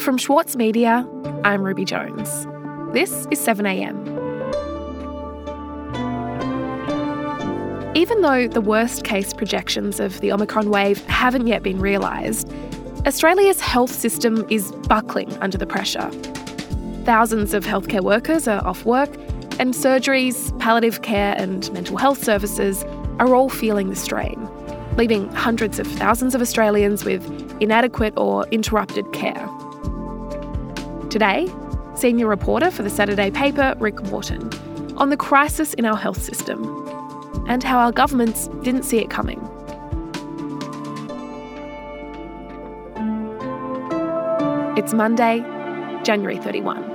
From Schwartz Media, I'm Ruby Jones. This is 7am. Even though the worst case projections of the Omicron wave haven't yet been realised, Australia's health system is buckling under the pressure. Thousands of healthcare workers are off work, and surgeries, palliative care, and mental health services are all feeling the strain, leaving hundreds of thousands of Australians with inadequate or interrupted care. Today, senior reporter for the Saturday paper, Rick Morton, on the crisis in our health system and how our governments didn't see it coming. It's Monday, January 31.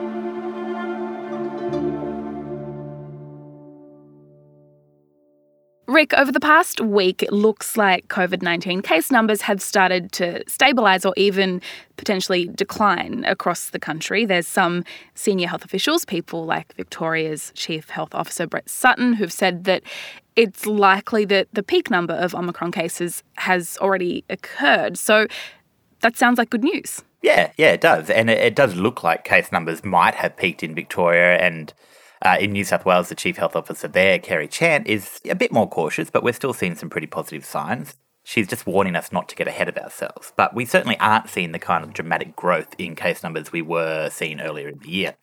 Rick, over the past week, it looks like COVID 19 case numbers have started to stabilise or even potentially decline across the country. There's some senior health officials, people like Victoria's Chief Health Officer Brett Sutton, who've said that it's likely that the peak number of Omicron cases has already occurred. So that sounds like good news. Yeah, yeah, it does. And it, it does look like case numbers might have peaked in Victoria and uh, in New South Wales, the Chief Health Officer there, Kerry Chant, is a bit more cautious, but we're still seeing some pretty positive signs. She's just warning us not to get ahead of ourselves. But we certainly aren't seeing the kind of dramatic growth in case numbers we were seeing earlier in the year.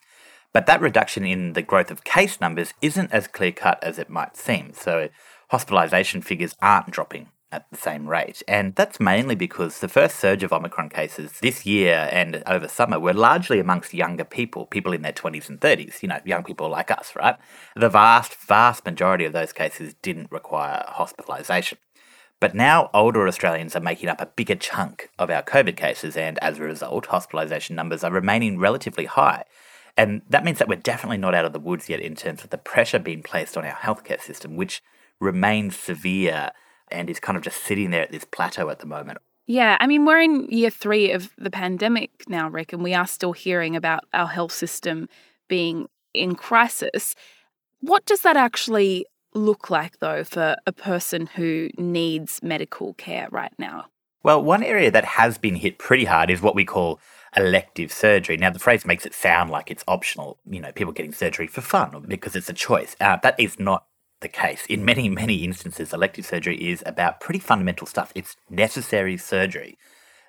But that reduction in the growth of case numbers isn't as clear cut as it might seem. So hospitalisation figures aren't dropping at the same rate. And that's mainly because the first surge of Omicron cases this year and over summer were largely amongst younger people, people in their 20s and 30s, you know, young people like us, right? The vast, vast majority of those cases didn't require hospitalisation. But now older Australians are making up a bigger chunk of our COVID cases, and as a result, hospitalisation numbers are remaining relatively high. And that means that we're definitely not out of the woods yet in terms of the pressure being placed on our healthcare system, which remains severe and is kind of just sitting there at this plateau at the moment. Yeah, I mean, we're in year three of the pandemic now, Rick, and we are still hearing about our health system being in crisis. What does that actually look like, though, for a person who needs medical care right now? Well, one area that has been hit pretty hard is what we call elective surgery. Now, the phrase makes it sound like it's optional, you know, people getting surgery for fun or because it's a choice. Uh, that is not the case. In many, many instances, elective surgery is about pretty fundamental stuff. It's necessary surgery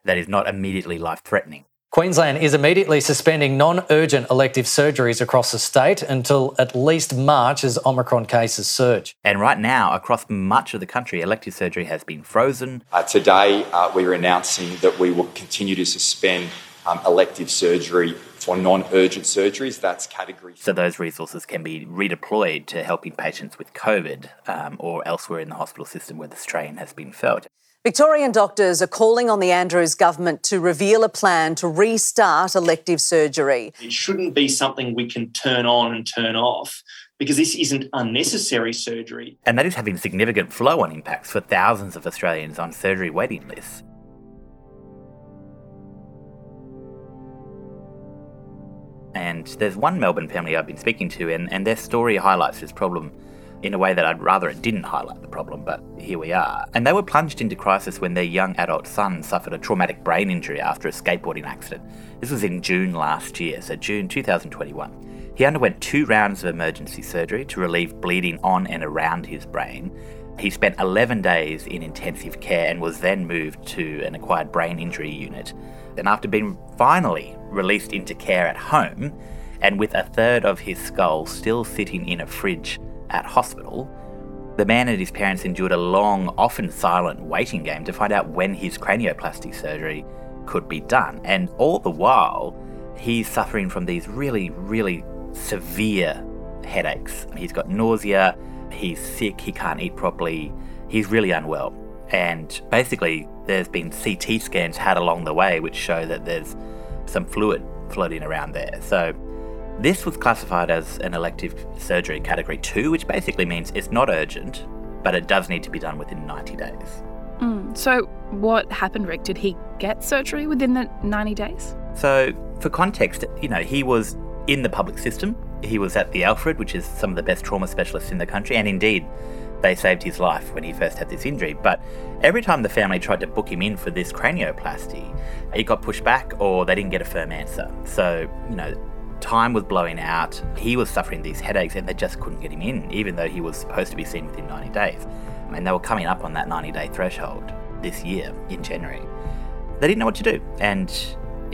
that is not immediately life threatening. Queensland is immediately suspending non urgent elective surgeries across the state until at least March as Omicron cases surge. And right now, across much of the country, elective surgery has been frozen. Uh, today, uh, we are announcing that we will continue to suspend um, elective surgery for non-urgent surgeries, that's category. So those resources can be redeployed to helping patients with COVID um, or elsewhere in the hospital system where the strain has been felt. Victorian doctors are calling on the Andrews government to reveal a plan to restart elective surgery. It shouldn't be something we can turn on and turn off because this isn't unnecessary surgery. And that is having significant flow on impacts for thousands of Australians on surgery waiting lists. And there's one Melbourne family I've been speaking to, and, and their story highlights this problem in a way that I'd rather it didn't highlight the problem, but here we are. And they were plunged into crisis when their young adult son suffered a traumatic brain injury after a skateboarding accident. This was in June last year, so June 2021. He underwent two rounds of emergency surgery to relieve bleeding on and around his brain. He spent 11 days in intensive care and was then moved to an acquired brain injury unit. And after being finally released into care at home, and with a third of his skull still sitting in a fridge at hospital, the man and his parents endured a long, often silent waiting game to find out when his cranioplasty surgery could be done. And all the while, he's suffering from these really, really severe headaches. He's got nausea, he's sick, he can't eat properly, he's really unwell. And basically, there's been CT scans had along the way which show that there's some fluid floating around there. So, this was classified as an elective surgery category 2, which basically means it's not urgent, but it does need to be done within 90 days. Mm, so, what happened, Rick? Did he get surgery within the 90 days? So, for context, you know, he was in the public system. He was at the Alfred, which is some of the best trauma specialists in the country, and indeed, they saved his life when he first had this injury. But every time the family tried to book him in for this cranioplasty, it got pushed back or they didn't get a firm answer. So, you know, time was blowing out. He was suffering these headaches and they just couldn't get him in, even though he was supposed to be seen within 90 days. And they were coming up on that 90 day threshold this year in January. They didn't know what to do. And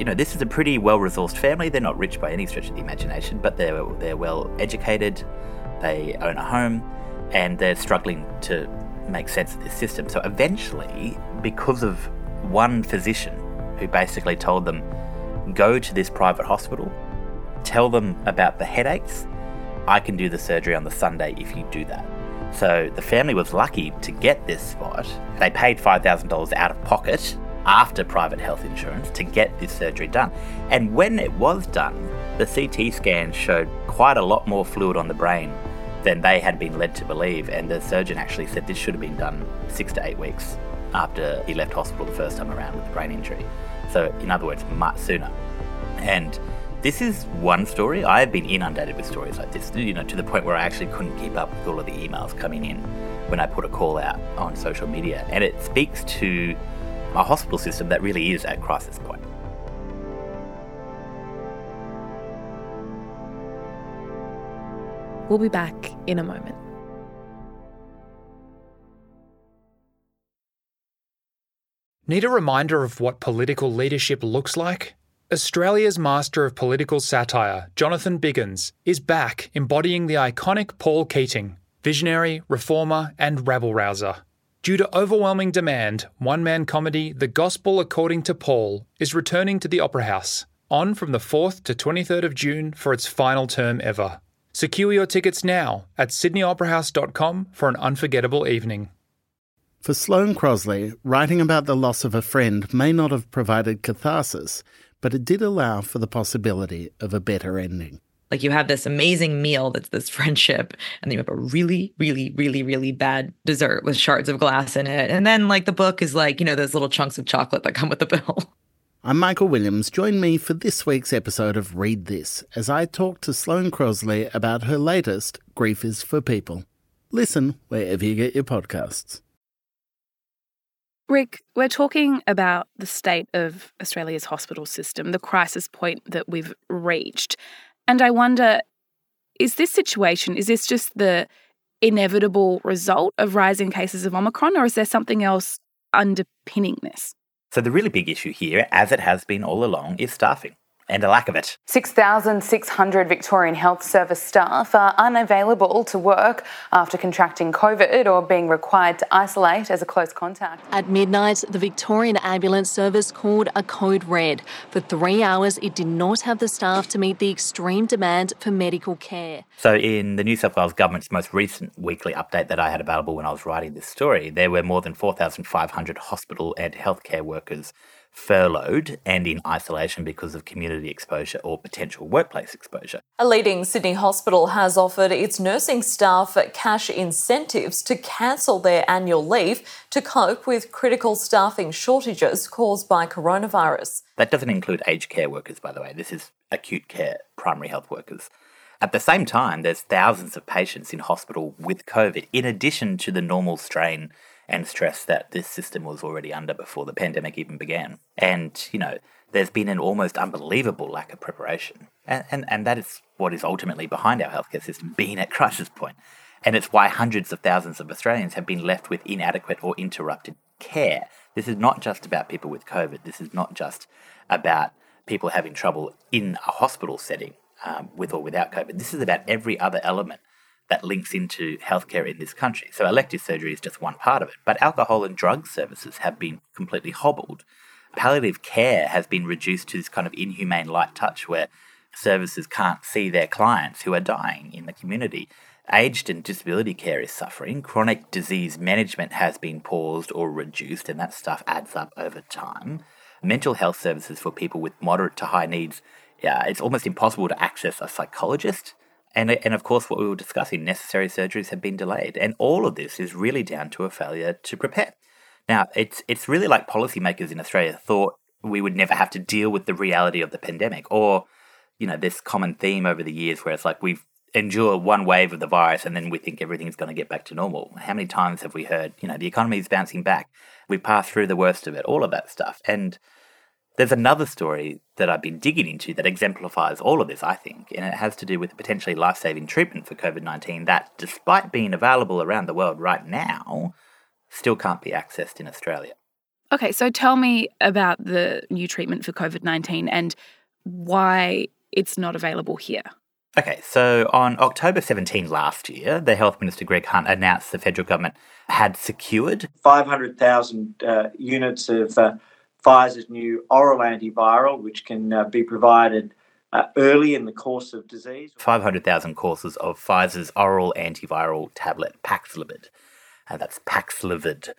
you know, this is a pretty well-resourced family. They're not rich by any stretch of the imagination, but they're they're well educated. They own a home, and they're struggling to make sense of this system. So eventually, because of one physician who basically told them, "Go to this private hospital, tell them about the headaches. I can do the surgery on the Sunday if you do that." So the family was lucky to get this spot. They paid $5,000 out of pocket after private health insurance to get this surgery done. And when it was done, the CT scan showed quite a lot more fluid on the brain than they had been led to believe. And the surgeon actually said this should have been done six to eight weeks after he left hospital the first time around with the brain injury. So, in other words, much sooner. And this is one story. I have been inundated with stories like this, you know, to the point where I actually couldn't keep up with all of the emails coming in when I put a call out on social media. And it speaks to a hospital system that really is at crisis point. We'll be back in a moment. Need a reminder of what political leadership looks like? Australia's master of political satire, Jonathan Biggins, is back embodying the iconic Paul Keating, visionary, reformer, and rabble rouser. Due to overwhelming demand, one man comedy The Gospel According to Paul is returning to the Opera House, on from the 4th to 23rd of June for its final term ever. Secure your tickets now at sydneyoperahouse.com for an unforgettable evening. For Sloane Crosley, writing about the loss of a friend may not have provided catharsis, but it did allow for the possibility of a better ending. Like you have this amazing meal that's this friendship, and then you have a really, really, really, really bad dessert with shards of glass in it. And then, like, the book is like, you know, those little chunks of chocolate that come with the bill. I'm Michael Williams. Join me for this week's episode of Read This as I talk to Sloane Crosley about her latest, Grief is for People. Listen wherever you get your podcasts. Rick, we're talking about the state of Australia's hospital system, the crisis point that we've reached. And I wonder is this situation, is this just the inevitable result of rising cases of Omicron, or is there something else underpinning this? So, the really big issue here, as it has been all along, is staffing and a lack of it. 6,600 Victorian Health Service staff are unavailable to work after contracting COVID or being required to isolate as a close contact. At midnight, the Victorian Ambulance Service called a code red. For three hours, it did not have the staff to meet the extreme demand for medical care. So, in the New South Wales Government's most recent weekly update that I had available when I was writing this story, there were more than 4,500 hospital and healthcare workers furloughed and in isolation because of community exposure or potential workplace exposure. A leading Sydney hospital has offered its nursing staff cash incentives to cancel their annual leave to cope with critical staffing shortages caused by coronavirus. That doesn't include aged care workers, by the way. This is acute care primary health workers. At the same time, there's thousands of patients in hospital with COVID, in addition to the normal strain and stress that this system was already under before the pandemic even began. And, you know, there's been an almost unbelievable lack of preparation. And, and, and that is what is ultimately behind our healthcare system being at crisis point. And it's why hundreds of thousands of Australians have been left with inadequate or interrupted care. This is not just about people with COVID. This is not just about people having trouble in a hospital setting um, with or without COVID. This is about every other element that links into healthcare in this country. So elective surgery is just one part of it, but alcohol and drug services have been completely hobbled. Palliative care has been reduced to this kind of inhumane light touch where services can't see their clients who are dying in the community. Aged and disability care is suffering. Chronic disease management has been paused or reduced, and that stuff adds up over time. Mental health services for people with moderate to high needs, yeah, it's almost impossible to access a psychologist and, and of course, what we were discussing, necessary surgeries have been delayed. And all of this is really down to a failure to prepare. Now, it's, it's really like policymakers in Australia thought we would never have to deal with the reality of the pandemic. Or, you know, this common theme over the years where it's like we've endure one wave of the virus and then we think everything's going to get back to normal. How many times have we heard, you know, the economy is bouncing back? We've passed through the worst of it, all of that stuff. And there's another story that I've been digging into that exemplifies all of this, I think, and it has to do with a potentially life saving treatment for COVID 19 that, despite being available around the world right now, still can't be accessed in Australia. Okay, so tell me about the new treatment for COVID 19 and why it's not available here. Okay, so on October 17 last year, the Health Minister Greg Hunt announced the federal government had secured 500,000 uh, units of uh, Pfizer's new oral antiviral, which can uh, be provided uh, early in the course of disease. 500,000 courses of Pfizer's oral antiviral tablet Paxlovid. Uh, that's Paxlovid.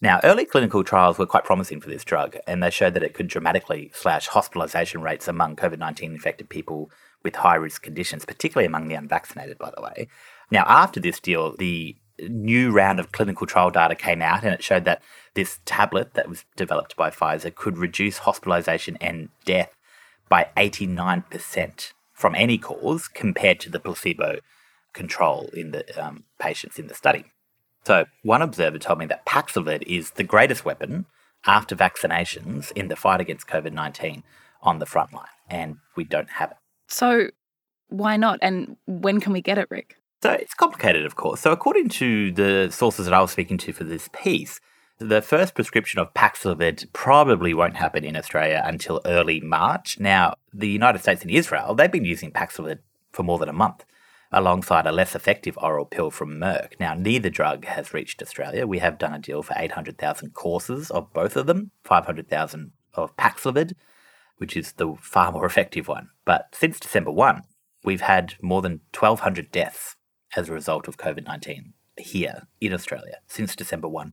Now, early clinical trials were quite promising for this drug, and they showed that it could dramatically slash hospitalization rates among COVID 19 infected people with high risk conditions, particularly among the unvaccinated, by the way. Now, after this deal, the new round of clinical trial data came out and it showed that this tablet that was developed by Pfizer could reduce hospitalization and death by 89% from any cause compared to the placebo control in the um, patients in the study. So, one observer told me that Paxlovid is the greatest weapon after vaccinations in the fight against COVID 19 on the front line, and we don't have it. So, why not? And when can we get it, Rick? So, it's complicated, of course. So, according to the sources that I was speaking to for this piece, the first prescription of Paxlovid probably won't happen in Australia until early March. Now, the United States and Israel, they've been using Paxlovid for more than a month alongside a less effective oral pill from Merck. Now, neither drug has reached Australia. We have done a deal for 800,000 courses of both of them, 500,000 of Paxlovid, which is the far more effective one. But since December 1, we've had more than 1,200 deaths as a result of COVID 19 here in Australia since December 1.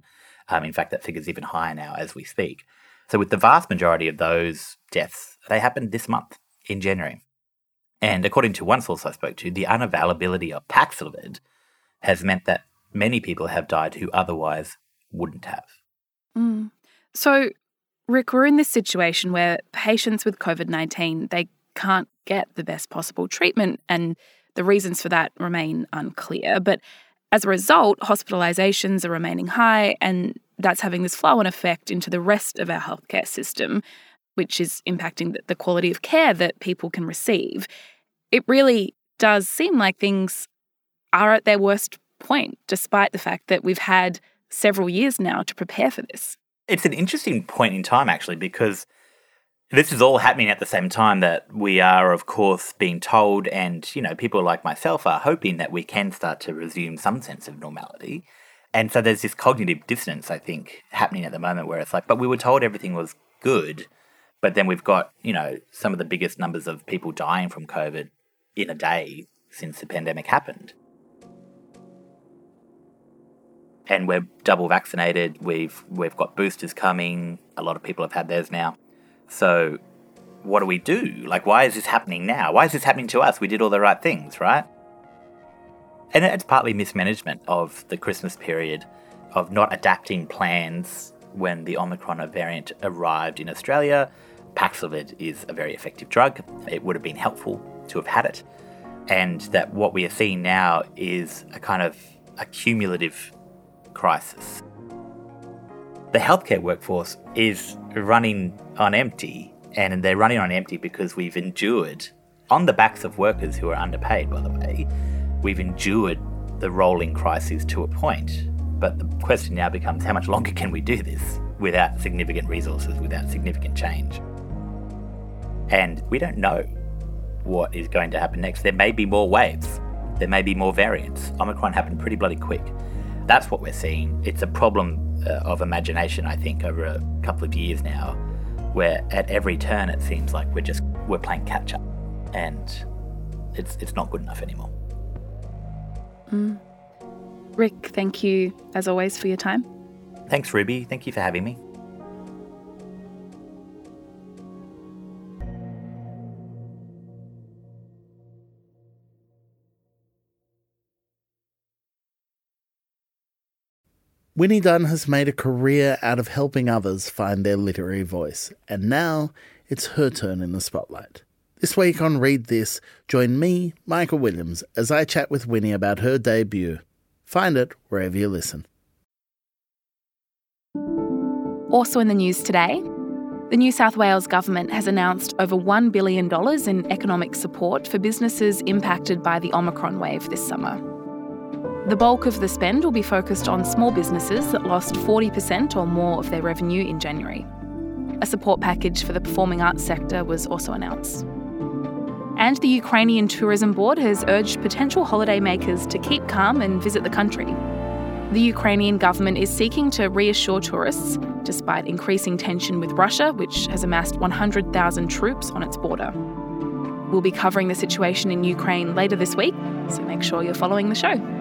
Um, in fact, that figure's even higher now as we speak. So, with the vast majority of those deaths, they happened this month in January. And according to one source I spoke to, the unavailability of Paxlovid has meant that many people have died who otherwise wouldn't have. Mm. So, Rick, we're in this situation where patients with COVID 19, they can't get the best possible treatment, and the reasons for that remain unclear. But as a result, hospitalizations are remaining high, and that's having this flow on effect into the rest of our healthcare system, which is impacting the quality of care that people can receive. It really does seem like things are at their worst point, despite the fact that we've had several years now to prepare for this. It's an interesting point in time, actually, because this is all happening at the same time that we are, of course, being told, and you know, people like myself are hoping that we can start to resume some sense of normality. And so there's this cognitive dissonance, I think, happening at the moment where it's like, but we were told everything was good, but then we've got, you know, some of the biggest numbers of people dying from COVID in a day since the pandemic happened. And we're double vaccinated. We've we've got boosters coming. A lot of people have had theirs now. So, what do we do? Like, why is this happening now? Why is this happening to us? We did all the right things, right? And it's partly mismanagement of the Christmas period, of not adapting plans when the Omicron variant arrived in Australia. Paxlovid is a very effective drug. It would have been helpful to have had it. And that what we are seeing now is a kind of a cumulative crisis the healthcare workforce is running on empty, and they're running on empty because we've endured, on the backs of workers who are underpaid, by the way, we've endured the rolling crises to a point. But the question now becomes how much longer can we do this without significant resources, without significant change? And we don't know what is going to happen next. There may be more waves, there may be more variants. Omicron happened pretty bloody quick. That's what we're seeing. It's a problem of imagination, I think, over a couple of years now, where at every turn it seems like we're just we're playing catch up, and it's it's not good enough anymore. Mm. Rick, thank you as always for your time. Thanks, Ruby. Thank you for having me. Winnie Dunn has made a career out of helping others find their literary voice, and now it's her turn in the spotlight. This week on Read This, join me, Michael Williams, as I chat with Winnie about her debut. Find it wherever you listen. Also in the news today, the New South Wales government has announced over $1 billion in economic support for businesses impacted by the Omicron wave this summer. The bulk of the spend will be focused on small businesses that lost 40% or more of their revenue in January. A support package for the performing arts sector was also announced. And the Ukrainian Tourism Board has urged potential holidaymakers to keep calm and visit the country. The Ukrainian government is seeking to reassure tourists despite increasing tension with Russia, which has amassed 100,000 troops on its border. We'll be covering the situation in Ukraine later this week, so make sure you're following the show.